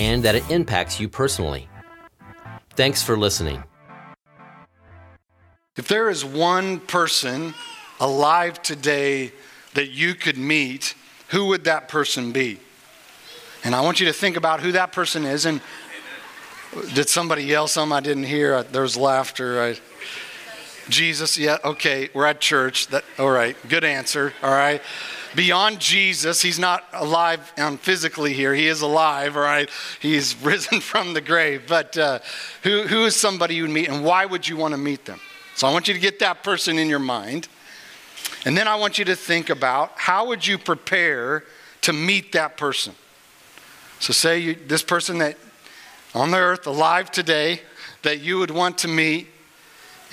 and that it impacts you personally. Thanks for listening. If there is one person alive today that you could meet, who would that person be? And I want you to think about who that person is. And did somebody yell something I didn't hear? There was laughter. I, Jesus, yeah, okay, we're at church. That, all right, good answer. All right. Beyond Jesus, he's not alive um, physically here. He is alive, right? He's risen from the grave. But uh, who, who is somebody you would meet, and why would you want to meet them? So I want you to get that person in your mind. And then I want you to think about how would you prepare to meet that person? So say you, this person that on the earth, alive today, that you would want to meet,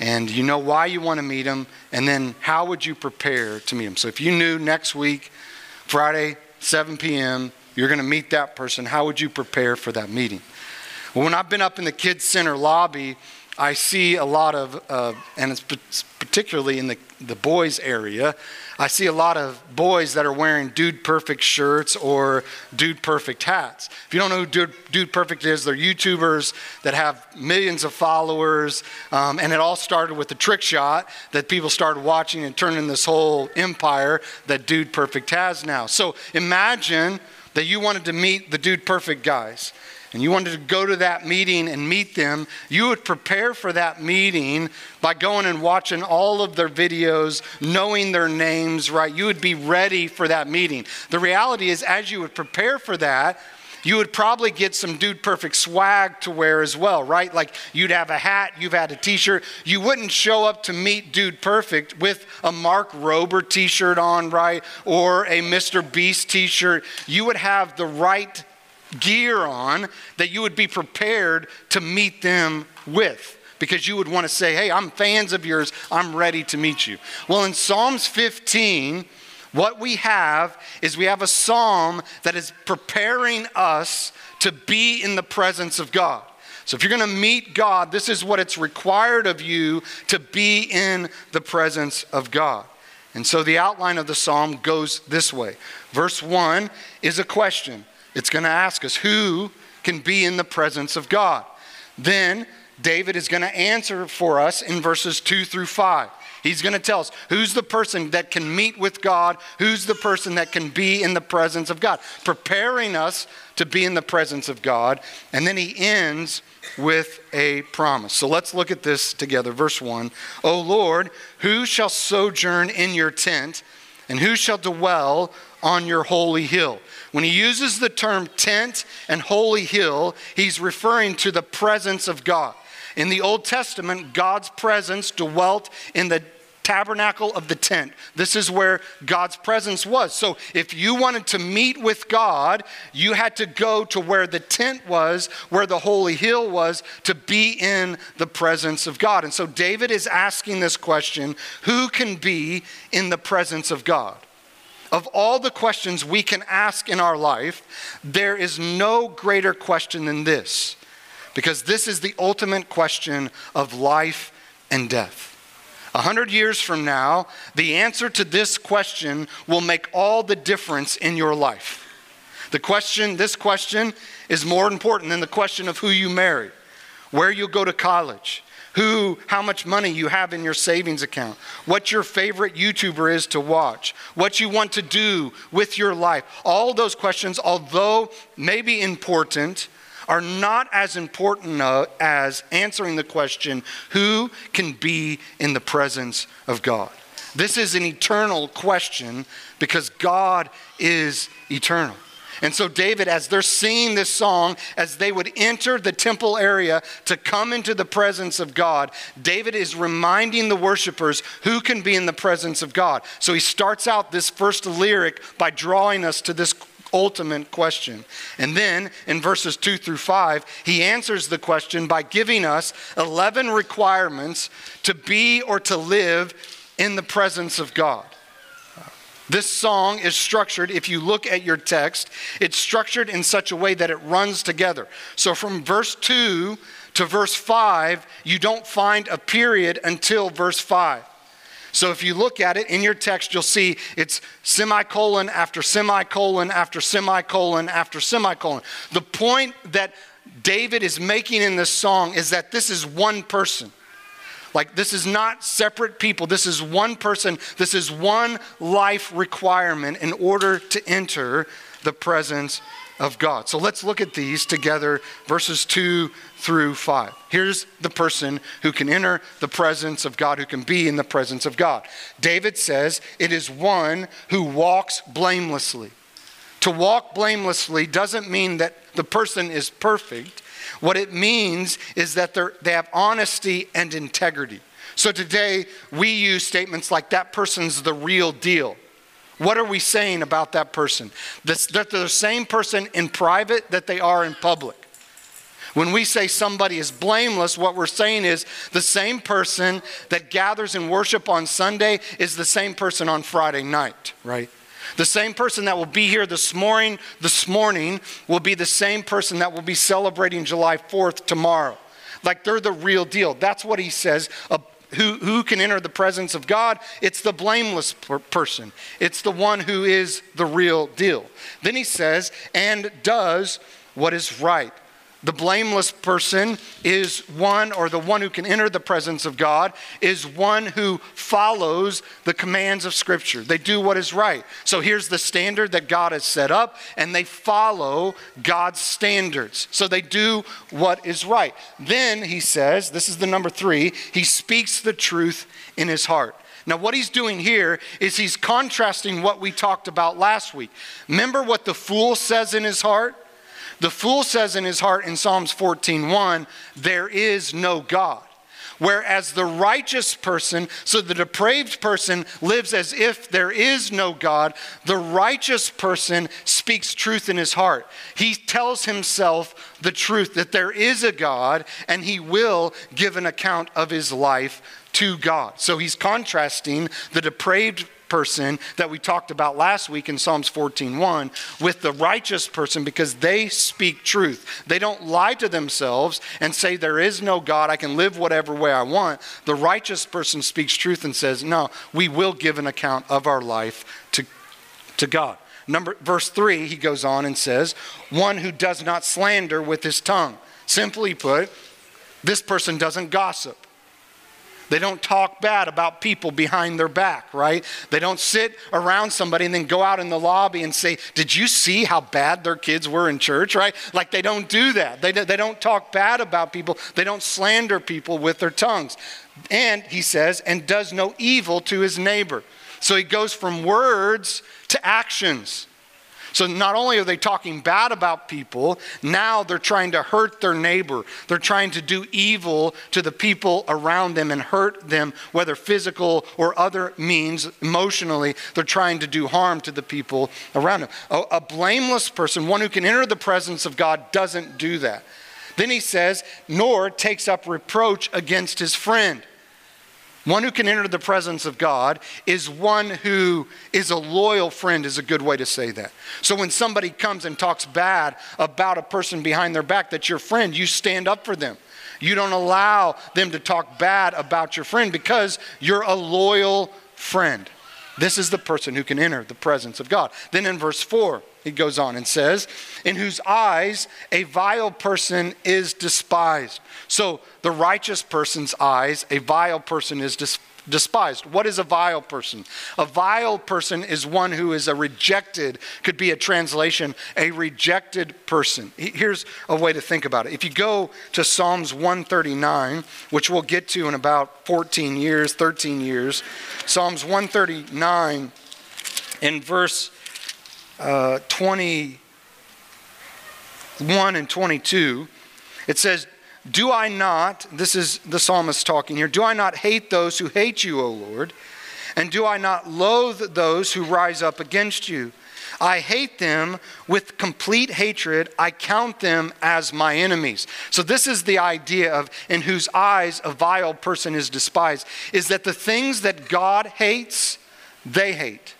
and you know why you want to meet them, and then how would you prepare to meet them? So if you knew next week, Friday, 7 p.m., you're going to meet that person, how would you prepare for that meeting? Well, when I've been up in the Kids Center lobby, I see a lot of, uh, and it's particularly in the, the boys' area, I see a lot of boys that are wearing Dude Perfect shirts or Dude Perfect hats. If you don't know who Dude, Dude Perfect is, they're YouTubers that have millions of followers, um, and it all started with the trick shot that people started watching and turning this whole empire that Dude Perfect has now. So imagine that you wanted to meet the Dude Perfect guys and you wanted to go to that meeting and meet them, you would prepare for that meeting by going and watching all of their videos, knowing their names, right? You would be ready for that meeting. The reality is, as you would prepare for that, you would probably get some dude perfect swag to wear as well, right? Like you'd have a hat, you've had a t shirt. You wouldn't show up to meet dude perfect with a Mark Rober t shirt on, right? Or a Mr. Beast t shirt. You would have the right gear on that you would be prepared to meet them with because you would want to say, Hey, I'm fans of yours. I'm ready to meet you. Well, in Psalms 15, what we have is we have a psalm that is preparing us to be in the presence of God. So if you're going to meet God, this is what it's required of you to be in the presence of God. And so the outline of the psalm goes this way. Verse 1 is a question. It's going to ask us who can be in the presence of God. Then David is going to answer for us in verses 2 through 5. He's going to tell us who's the person that can meet with God, who's the person that can be in the presence of God, preparing us to be in the presence of God. And then he ends with a promise. So let's look at this together. Verse 1 O Lord, who shall sojourn in your tent, and who shall dwell on your holy hill? When he uses the term tent and holy hill, he's referring to the presence of God. In the Old Testament, God's presence dwelt in the tabernacle of the tent. This is where God's presence was. So if you wanted to meet with God, you had to go to where the tent was, where the holy hill was, to be in the presence of God. And so David is asking this question who can be in the presence of God? Of all the questions we can ask in our life, there is no greater question than this, because this is the ultimate question of life and death. A hundred years from now, the answer to this question will make all the difference in your life. The question, this question, is more important than the question of who you marry, where you go to college, who, how much money you have in your savings account, what your favorite YouTuber is to watch, what you want to do with your life. All those questions, although maybe important, are not as important uh, as answering the question who can be in the presence of God? This is an eternal question because God is eternal. And so, David, as they're singing this song, as they would enter the temple area to come into the presence of God, David is reminding the worshipers who can be in the presence of God. So, he starts out this first lyric by drawing us to this ultimate question. And then in verses 2 through 5, he answers the question by giving us 11 requirements to be or to live in the presence of God. This song is structured, if you look at your text, it's structured in such a way that it runs together. So from verse 2 to verse 5, you don't find a period until verse 5. So if you look at it in your text, you'll see it's semicolon after semicolon after semicolon after semicolon. The point that David is making in this song is that this is one person. Like, this is not separate people. This is one person. This is one life requirement in order to enter the presence of God. So let's look at these together, verses 2 through 5. Here's the person who can enter the presence of God, who can be in the presence of God. David says, It is one who walks blamelessly. To walk blamelessly doesn't mean that the person is perfect. What it means is that they have honesty and integrity. So today we use statements like that person's the real deal. What are we saying about that person? That they're the same person in private that they are in public. When we say somebody is blameless, what we're saying is the same person that gathers in worship on Sunday is the same person on Friday night, right? The same person that will be here this morning, this morning will be the same person that will be celebrating July 4th tomorrow. Like they're the real deal. That's what he says who, who can enter the presence of God? It's the blameless per- person, it's the one who is the real deal. Then he says, and does what is right. The blameless person is one, or the one who can enter the presence of God, is one who follows the commands of Scripture. They do what is right. So here's the standard that God has set up, and they follow God's standards. So they do what is right. Then he says, this is the number three, he speaks the truth in his heart. Now, what he's doing here is he's contrasting what we talked about last week. Remember what the fool says in his heart? The fool says in his heart in Psalms 14:1, there is no God. Whereas the righteous person, so the depraved person lives as if there is no God, the righteous person speaks truth in his heart. He tells himself the truth that there is a God and he will give an account of his life to God. So he's contrasting the depraved person that we talked about last week in Psalms 14:1 with the righteous person because they speak truth. They don't lie to themselves and say there is no God, I can live whatever way I want. The righteous person speaks truth and says, "No, we will give an account of our life to to God." Number verse 3, he goes on and says, "One who does not slander with his tongue." Simply put, this person doesn't gossip. They don't talk bad about people behind their back, right? They don't sit around somebody and then go out in the lobby and say, Did you see how bad their kids were in church, right? Like they don't do that. They, they don't talk bad about people, they don't slander people with their tongues. And he says, and does no evil to his neighbor. So he goes from words to actions. So not only are they talking bad about people, now they're trying to hurt their neighbor. They're trying to do evil to the people around them and hurt them, whether physical or other means, emotionally. They're trying to do harm to the people around them. A, a blameless person, one who can enter the presence of God, doesn't do that. Then he says, nor takes up reproach against his friend. One who can enter the presence of God is one who is a loyal friend, is a good way to say that. So when somebody comes and talks bad about a person behind their back that's your friend, you stand up for them. You don't allow them to talk bad about your friend because you're a loyal friend. This is the person who can enter the presence of God. Then in verse 4, he goes on and says, In whose eyes a vile person is despised. So, the righteous person's eyes, a vile person is despised despised. What is a vile person? A vile person is one who is a rejected, could be a translation, a rejected person. Here's a way to think about it. If you go to Psalms 139, which we'll get to in about 14 years, 13 years, Psalms 139 in verse uh, 21 and 22, it says, Do I not, this is the psalmist talking here, do I not hate those who hate you, O Lord? And do I not loathe those who rise up against you? I hate them with complete hatred. I count them as my enemies. So, this is the idea of in whose eyes a vile person is despised, is that the things that God hates, they hate.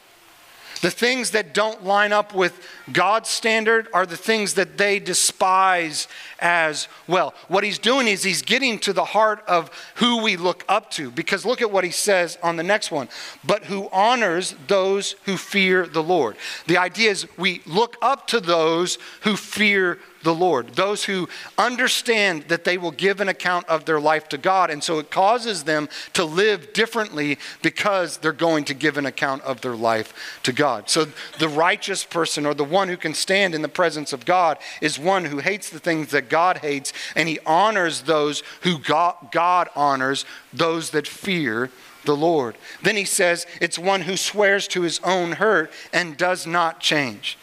The things that don't line up with God's standard are the things that they despise as well. What he's doing is he's getting to the heart of who we look up to. Because look at what he says on the next one. But who honors those who fear the Lord. The idea is we look up to those who fear the Lord, those who understand that they will give an account of their life to God. And so it causes them to live differently because they're going to give an account of their life to God. So the righteous person or the one who can stand in the presence of God is one who hates the things that God hates and he honors those who God, God honors, those that fear the Lord. Then he says it's one who swears to his own hurt and does not change.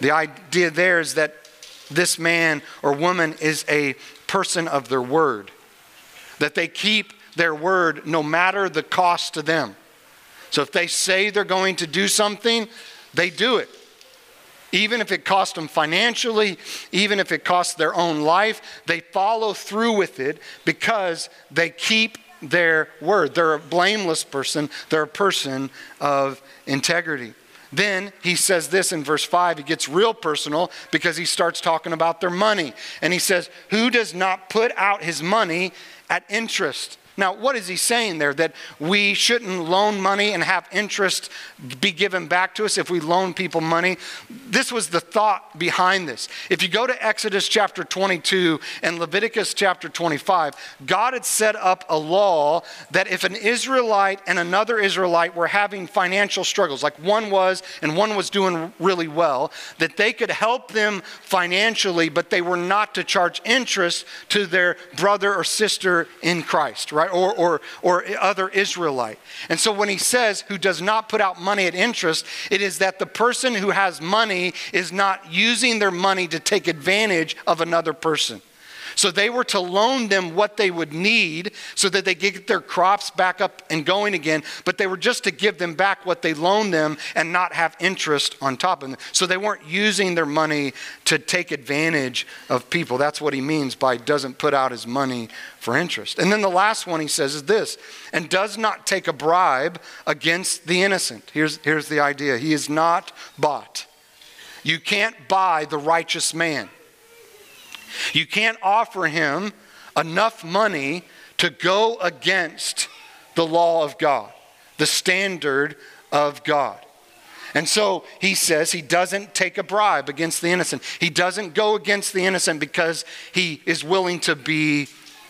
The idea there is that this man or woman is a person of their word, that they keep their word no matter the cost to them. So if they say they're going to do something, they do it. Even if it costs them financially, even if it costs their own life, they follow through with it because they keep their word. They're a blameless person, they're a person of integrity. Then he says this in verse 5. He gets real personal because he starts talking about their money. And he says, Who does not put out his money at interest? Now, what is he saying there? That we shouldn't loan money and have interest be given back to us if we loan people money? This was the thought behind this. If you go to Exodus chapter 22 and Leviticus chapter 25, God had set up a law that if an Israelite and another Israelite were having financial struggles, like one was and one was doing really well, that they could help them financially, but they were not to charge interest to their brother or sister in Christ, right? Right? Or, or, or other Israelite. And so when he says, who does not put out money at interest, it is that the person who has money is not using their money to take advantage of another person. So they were to loan them what they would need so that they get their crops back up and going again, but they were just to give them back what they loaned them and not have interest on top of them. So they weren't using their money to take advantage of people. That's what he means by doesn't put out his money for interest. And then the last one he says is this and does not take a bribe against the innocent. Here's, here's the idea he is not bought. You can't buy the righteous man. You can't offer him enough money to go against the law of God, the standard of God. And so he says he doesn't take a bribe against the innocent. He doesn't go against the innocent because he is willing to be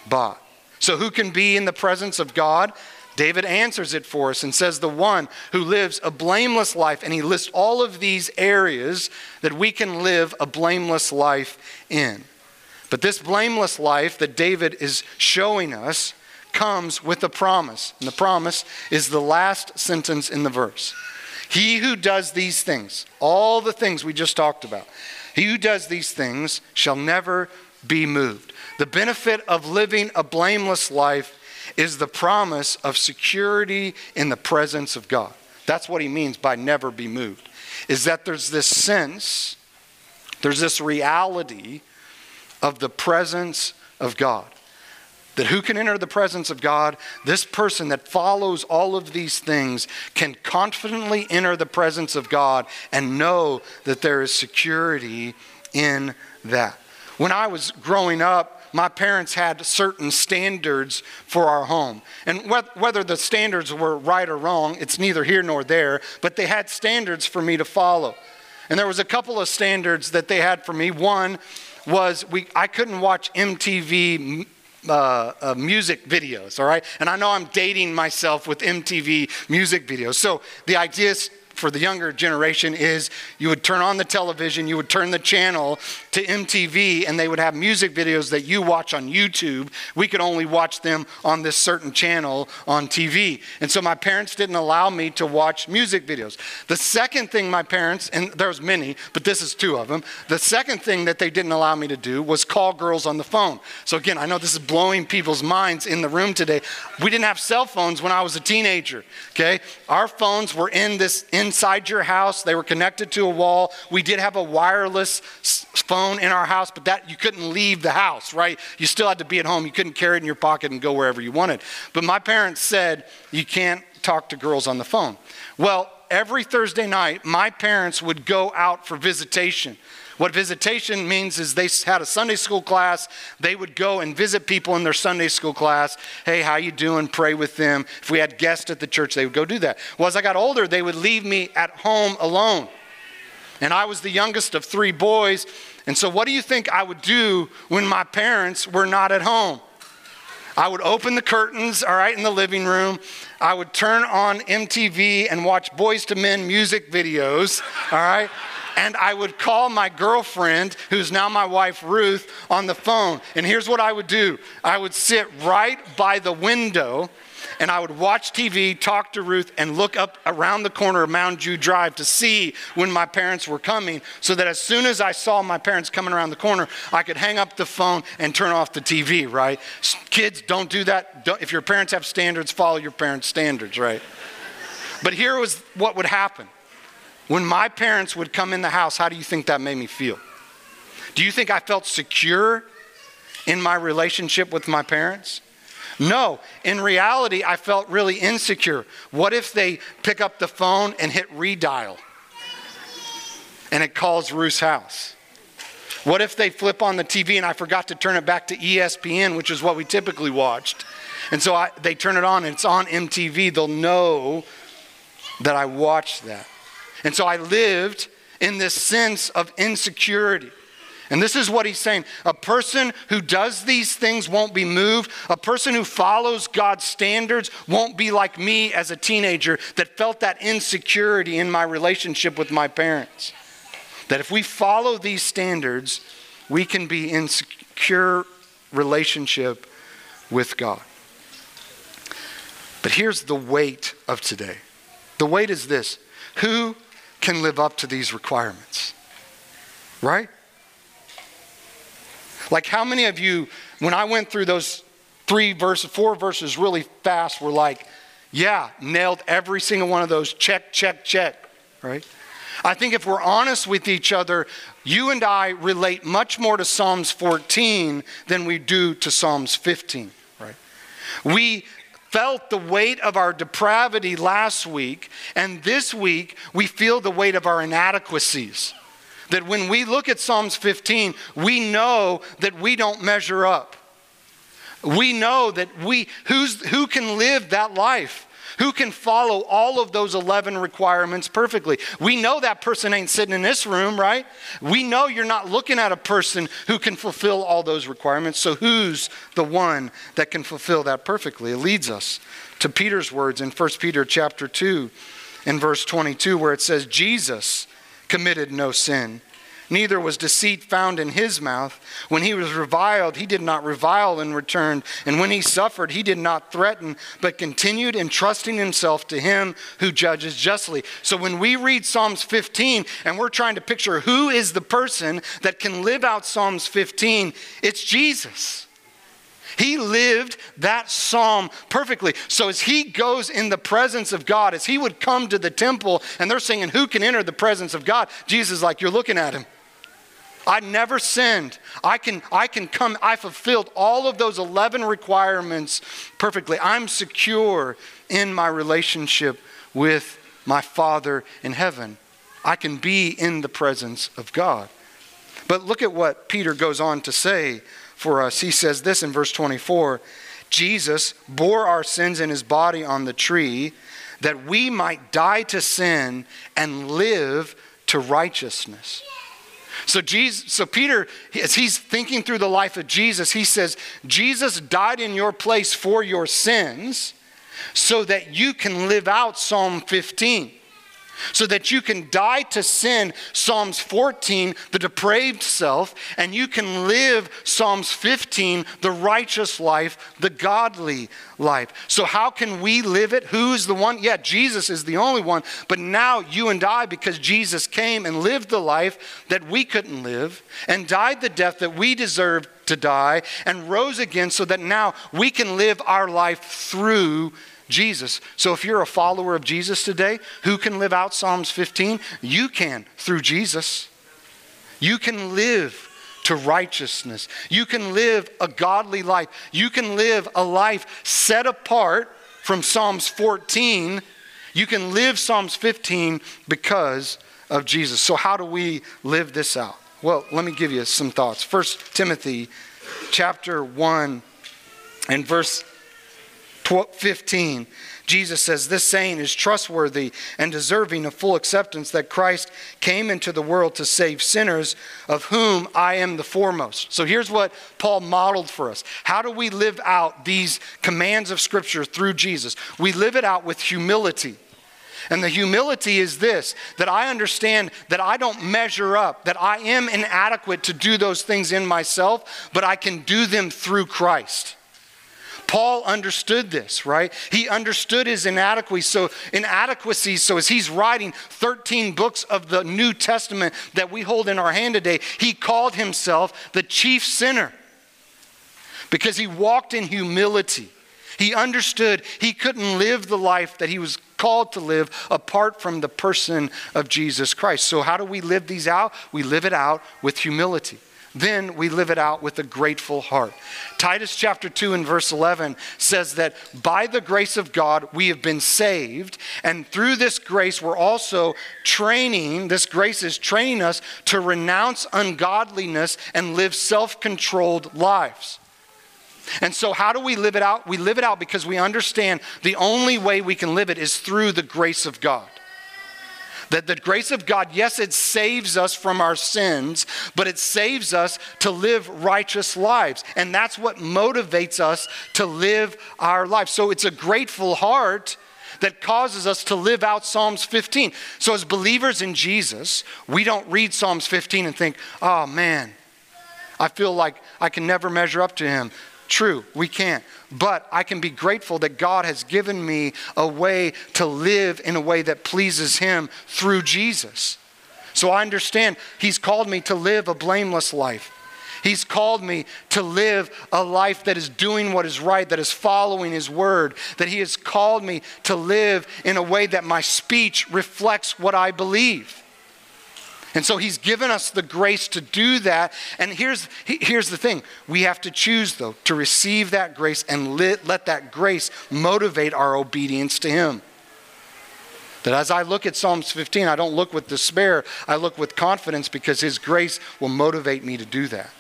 bought. So, who can be in the presence of God? David answers it for us and says, The one who lives a blameless life. And he lists all of these areas that we can live a blameless life in. But this blameless life that David is showing us comes with a promise. And the promise is the last sentence in the verse. He who does these things, all the things we just talked about, he who does these things shall never be moved. The benefit of living a blameless life is the promise of security in the presence of God. That's what he means by never be moved. Is that there's this sense, there's this reality of the presence of God. That who can enter the presence of God? This person that follows all of these things can confidently enter the presence of God and know that there is security in that. When I was growing up, my parents had certain standards for our home. And whether the standards were right or wrong, it's neither here nor there, but they had standards for me to follow. And there was a couple of standards that they had for me. One was we, I couldn't watch MTV uh, uh, music videos, all right? And I know I'm dating myself with MTV music videos. So the idea is for the younger generation is you would turn on the television, you would turn the channel to MTV, and they would have music videos that you watch on YouTube. We could only watch them on this certain channel on TV. And so my parents didn't allow me to watch music videos. The second thing my parents, and there's many, but this is two of them, the second thing that they didn't allow me to do was call girls on the phone. So again, I know this is blowing people's minds in the room today. We didn't have cell phones when I was a teenager, okay? Our phones were in this inside your house. They were connected to a wall. We did have a wireless phone in our house, but that you couldn't leave the house, right? You still had to be at home. You couldn't carry it in your pocket and go wherever you wanted. But my parents said you can't talk to girls on the phone. Well, every Thursday night, my parents would go out for visitation. What visitation means is they had a Sunday school class. They would go and visit people in their Sunday school class. Hey, how you doing? Pray with them. If we had guests at the church, they would go do that. Well, as I got older, they would leave me at home alone. And I was the youngest of three boys. And so, what do you think I would do when my parents were not at home? I would open the curtains, all right, in the living room. I would turn on MTV and watch Boyz II Men music videos, all right? and I would call my girlfriend, who's now my wife Ruth, on the phone. And here's what I would do I would sit right by the window and I would watch TV, talk to Ruth, and look up around the corner of Mountain Jew Drive to see when my parents were coming, so that as soon as I saw my parents coming around the corner, I could hang up the phone and turn off the TV, right? Kids, don't do that. Don't, if your parents have standards, follow your parents' standards, right? But here was what would happen when my parents would come in the house, how do you think that made me feel? Do you think I felt secure in my relationship with my parents? No, in reality, I felt really insecure. What if they pick up the phone and hit redial and it calls Ruth's house? What if they flip on the TV and I forgot to turn it back to ESPN, which is what we typically watched? And so I, they turn it on and it's on MTV. They'll know that I watched that. And so I lived in this sense of insecurity. And this is what he's saying. A person who does these things won't be moved. A person who follows God's standards won't be like me as a teenager that felt that insecurity in my relationship with my parents. That if we follow these standards, we can be in secure relationship with God. But here's the weight of today. The weight is this. Who can live up to these requirements. Right? Like, how many of you, when I went through those three verses, four verses really fast, were like, yeah, nailed every single one of those. Check, check, check. Right? I think if we're honest with each other, you and I relate much more to Psalms 14 than we do to Psalms 15. Right? We felt the weight of our depravity last week, and this week we feel the weight of our inadequacies. That when we look at Psalms 15, we know that we don't measure up. We know that we, who's, who can live that life? Who can follow all of those 11 requirements perfectly? We know that person ain't sitting in this room, right? We know you're not looking at a person who can fulfill all those requirements. So who's the one that can fulfill that perfectly? It leads us to Peter's words in 1 Peter chapter 2 in verse 22 where it says Jesus committed no sin neither was deceit found in his mouth. When he was reviled, he did not revile in return. And when he suffered, he did not threaten, but continued entrusting himself to him who judges justly. So when we read Psalms 15 and we're trying to picture who is the person that can live out Psalms 15, it's Jesus. He lived that psalm perfectly. So as he goes in the presence of God, as he would come to the temple and they're singing, Who can enter the presence of God? Jesus is like, You're looking at him. I never sinned. I can, I can come, I fulfilled all of those 11 requirements perfectly. I'm secure in my relationship with my Father in heaven. I can be in the presence of God. But look at what Peter goes on to say for us. He says this in verse 24 Jesus bore our sins in his body on the tree that we might die to sin and live to righteousness. So, Jesus, so Peter, as he's thinking through the life of Jesus, he says, Jesus died in your place for your sins so that you can live out Psalm 15 so that you can die to sin, Psalms 14, the depraved self, and you can live Psalms 15, the righteous life, the godly life. So, how can we live it? Who's the one? Yeah, Jesus is the only one, but now you and I, because Jesus came and lived the life that we couldn't live and died the death that we deserved to die and rose again so that now we can live our life through Jesus. So if you're a follower of Jesus today, who can live out Psalms 15? You can through Jesus. You can live to righteousness. You can live a godly life. You can live a life set apart from Psalms 14. You can live Psalms 15 because of Jesus. So, how do we live this out? Well, let me give you some thoughts. First Timothy chapter 1 and verse 15 Jesus says, This saying is trustworthy and deserving of full acceptance that Christ came into the world to save sinners, of whom I am the foremost. So here's what Paul modeled for us. How do we live out these commands of Scripture through Jesus? We live it out with humility. And the humility is this that I understand that I don't measure up, that I am inadequate to do those things in myself, but I can do them through Christ. Paul understood this, right? He understood his inadequacy. So inadequacy. So as he's writing 13 books of the New Testament that we hold in our hand today, he called himself the chief sinner because he walked in humility. He understood he couldn't live the life that he was called to live apart from the person of Jesus Christ. So, how do we live these out? We live it out with humility then we live it out with a grateful heart. Titus chapter 2 and verse 11 says that by the grace of God we have been saved, and through this grace we're also training, this grace is training us to renounce ungodliness and live self controlled lives. And so, how do we live it out? We live it out because we understand the only way we can live it is through the grace of God. That the grace of God, yes, it saves us from our sins, but it saves us to live righteous lives. And that's what motivates us to live our lives. So it's a grateful heart that causes us to live out Psalms 15. So, as believers in Jesus, we don't read Psalms 15 and think, oh man, I feel like I can never measure up to him. True, we can't. But I can be grateful that God has given me a way to live in a way that pleases Him through Jesus. So I understand He's called me to live a blameless life. He's called me to live a life that is doing what is right, that is following His word, that He has called me to live in a way that my speech reflects what I believe. And so he's given us the grace to do that. And here's, here's the thing we have to choose, though, to receive that grace and let, let that grace motivate our obedience to him. That as I look at Psalms 15, I don't look with despair, I look with confidence because his grace will motivate me to do that.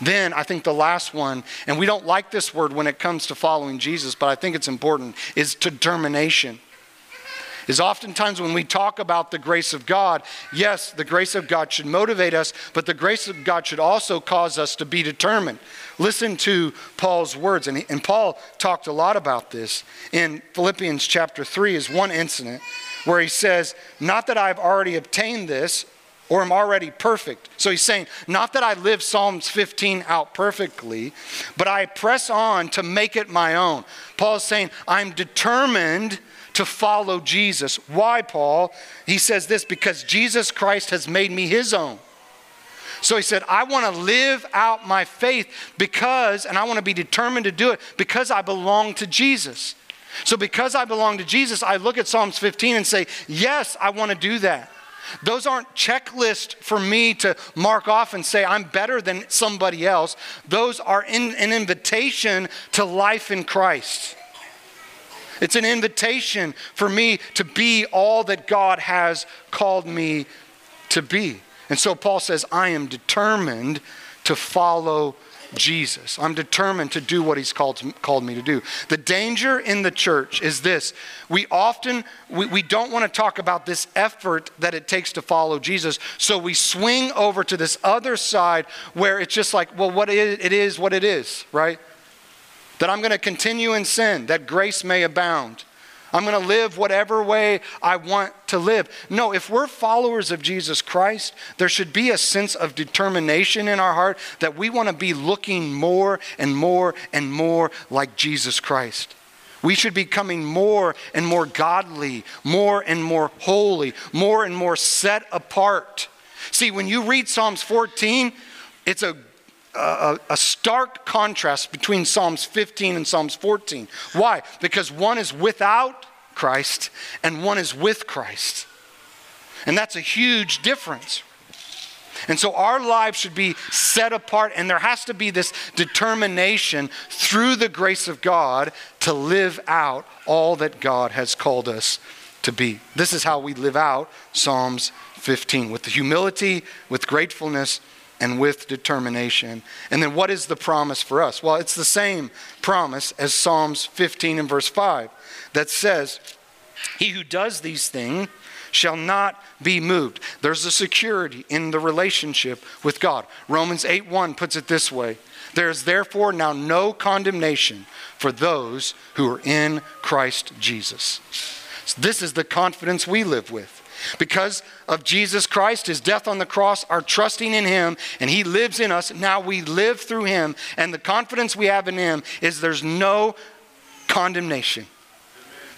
Then I think the last one, and we don't like this word when it comes to following Jesus, but I think it's important, is determination is oftentimes when we talk about the grace of God, yes, the grace of God should motivate us, but the grace of God should also cause us to be determined. Listen to Paul's words, and, and Paul talked a lot about this in Philippians chapter 3 is one incident where he says, Not that I've already obtained this or am already perfect. So he's saying, Not that I live Psalms 15 out perfectly, but I press on to make it my own. Paul is saying, I'm determined to follow Jesus. Why, Paul? He says this because Jesus Christ has made me his own. So he said, I want to live out my faith because, and I want to be determined to do it because I belong to Jesus. So because I belong to Jesus, I look at Psalms 15 and say, Yes, I want to do that. Those aren't checklists for me to mark off and say I'm better than somebody else. Those are in, an invitation to life in Christ. It's an invitation for me to be all that God has called me to be. And so Paul says, I am determined to follow Jesus. I'm determined to do what he's called, called me to do. The danger in the church is this. We often, we, we don't want to talk about this effort that it takes to follow Jesus. So we swing over to this other side where it's just like, well, what it is what it is, right? That I'm going to continue in sin, that grace may abound. I'm going to live whatever way I want to live. No, if we're followers of Jesus Christ, there should be a sense of determination in our heart that we want to be looking more and more and more like Jesus Christ. We should be becoming more and more godly, more and more holy, more and more set apart. See, when you read Psalms 14, it's a a, a, stark contrast between Psalms 15 and Psalms 14. Why? Because one is without Christ and one is with Christ. And that's a huge difference. And so our lives should be set apart, and there has to be this determination through the grace of God to live out all that God has called us to be. This is how we live out Psalms 15 with humility, with gratefulness, and with determination. And then what is the promise for us? Well, it's the same promise as Psalms 15 and verse 5 that says, He who does these things shall not be moved. There's a security in the relationship with God. Romans 8 1 puts it this way There is therefore now no condemnation for those who are in Christ Jesus. So this is the confidence we live with. Because of Jesus Christ, his death on the cross, our trusting in him, and he lives in us. Now we live through him, and the confidence we have in him is there's no condemnation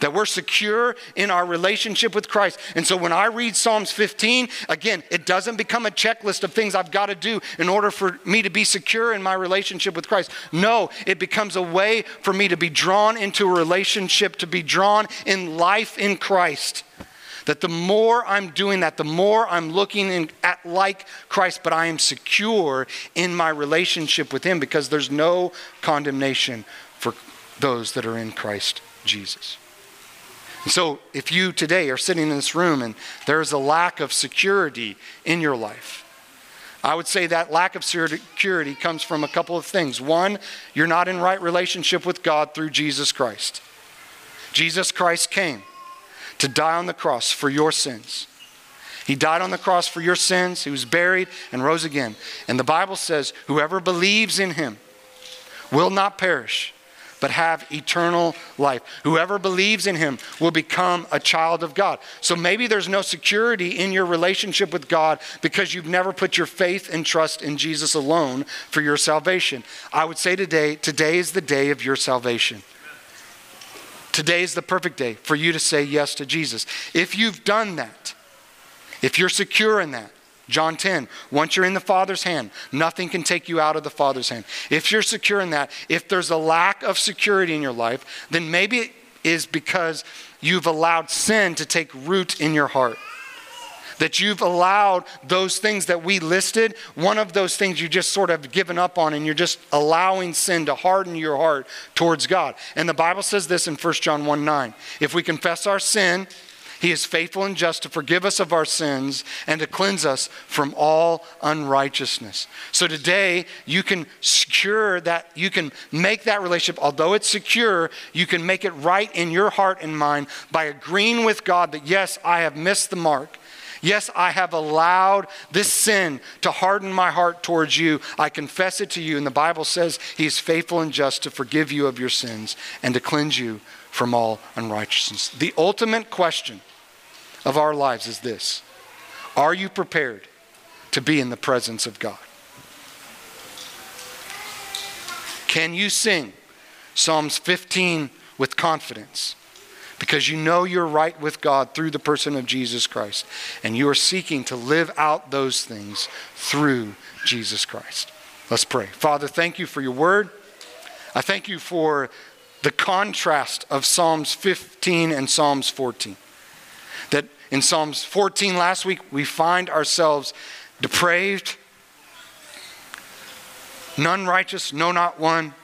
that we're secure in our relationship with Christ. And so when I read Psalms 15, again, it doesn't become a checklist of things I've got to do in order for me to be secure in my relationship with Christ. No, it becomes a way for me to be drawn into a relationship, to be drawn in life in Christ. That the more I'm doing that, the more I'm looking in, at like Christ, but I am secure in my relationship with Him because there's no condemnation for those that are in Christ Jesus. And so, if you today are sitting in this room and there's a lack of security in your life, I would say that lack of security comes from a couple of things. One, you're not in right relationship with God through Jesus Christ. Jesus Christ came to die on the cross for your sins. He died on the cross for your sins. He was buried and rose again. And the Bible says, whoever believes in him will not perish, but have eternal life. Whoever believes in him will become a child of God. So maybe there's no security in your relationship with God because you've never put your faith and trust in Jesus alone for your salvation. I would say today, today is the day of your salvation. Today is the perfect day for you to say yes to Jesus. If you've done that, if you're secure in that, John 10, once you're in the Father's hand, nothing can take you out of the Father's hand. If you're secure in that, if there's a lack of security in your life, then maybe it is because you've allowed sin to take root in your heart. That you've allowed those things that we listed, one of those things you just sort of given up on, and you're just allowing sin to harden your heart towards God. And the Bible says this in 1 John 1 9. If we confess our sin, he is faithful and just to forgive us of our sins and to cleanse us from all unrighteousness. So today, you can secure that, you can make that relationship, although it's secure, you can make it right in your heart and mind by agreeing with God that, yes, I have missed the mark. Yes, I have allowed this sin to harden my heart towards you. I confess it to you. And the Bible says He is faithful and just to forgive you of your sins and to cleanse you from all unrighteousness. The ultimate question of our lives is this Are you prepared to be in the presence of God? Can you sing Psalms 15 with confidence? Because you know you're right with God through the person of Jesus Christ, and you are seeking to live out those things through Jesus Christ. Let's pray. Father, thank you for your word. I thank you for the contrast of Psalms 15 and Psalms 14. That in Psalms 14 last week, we find ourselves depraved, none righteous, no, not one.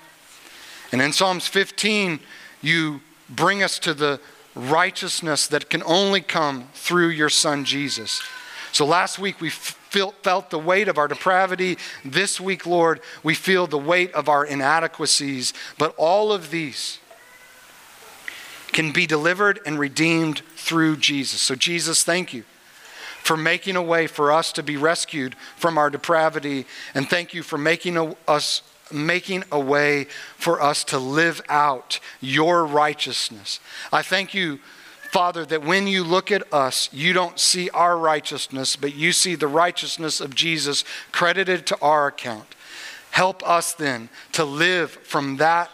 And in Psalms 15, you bring us to the righteousness that can only come through your Son, Jesus. So last week, we felt the weight of our depravity. This week, Lord, we feel the weight of our inadequacies. But all of these can be delivered and redeemed through Jesus. So, Jesus, thank you for making a way for us to be rescued from our depravity. And thank you for making a, us making a way for us to live out your righteousness. I thank you, Father, that when you look at us, you don't see our righteousness, but you see the righteousness of Jesus credited to our account. Help us then to live from that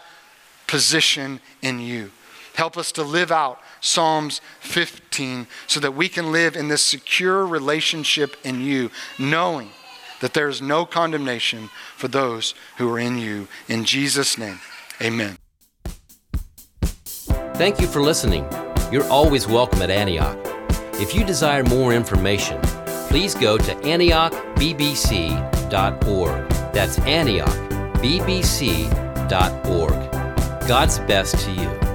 position in you. Help us to live out Psalms 15 so that we can live in this secure relationship in you, knowing that there is no condemnation for those who are in you. In Jesus' name, amen. Thank you for listening. You're always welcome at Antioch. If you desire more information, please go to antiochbbc.org. That's antiochbbc.org. God's best to you.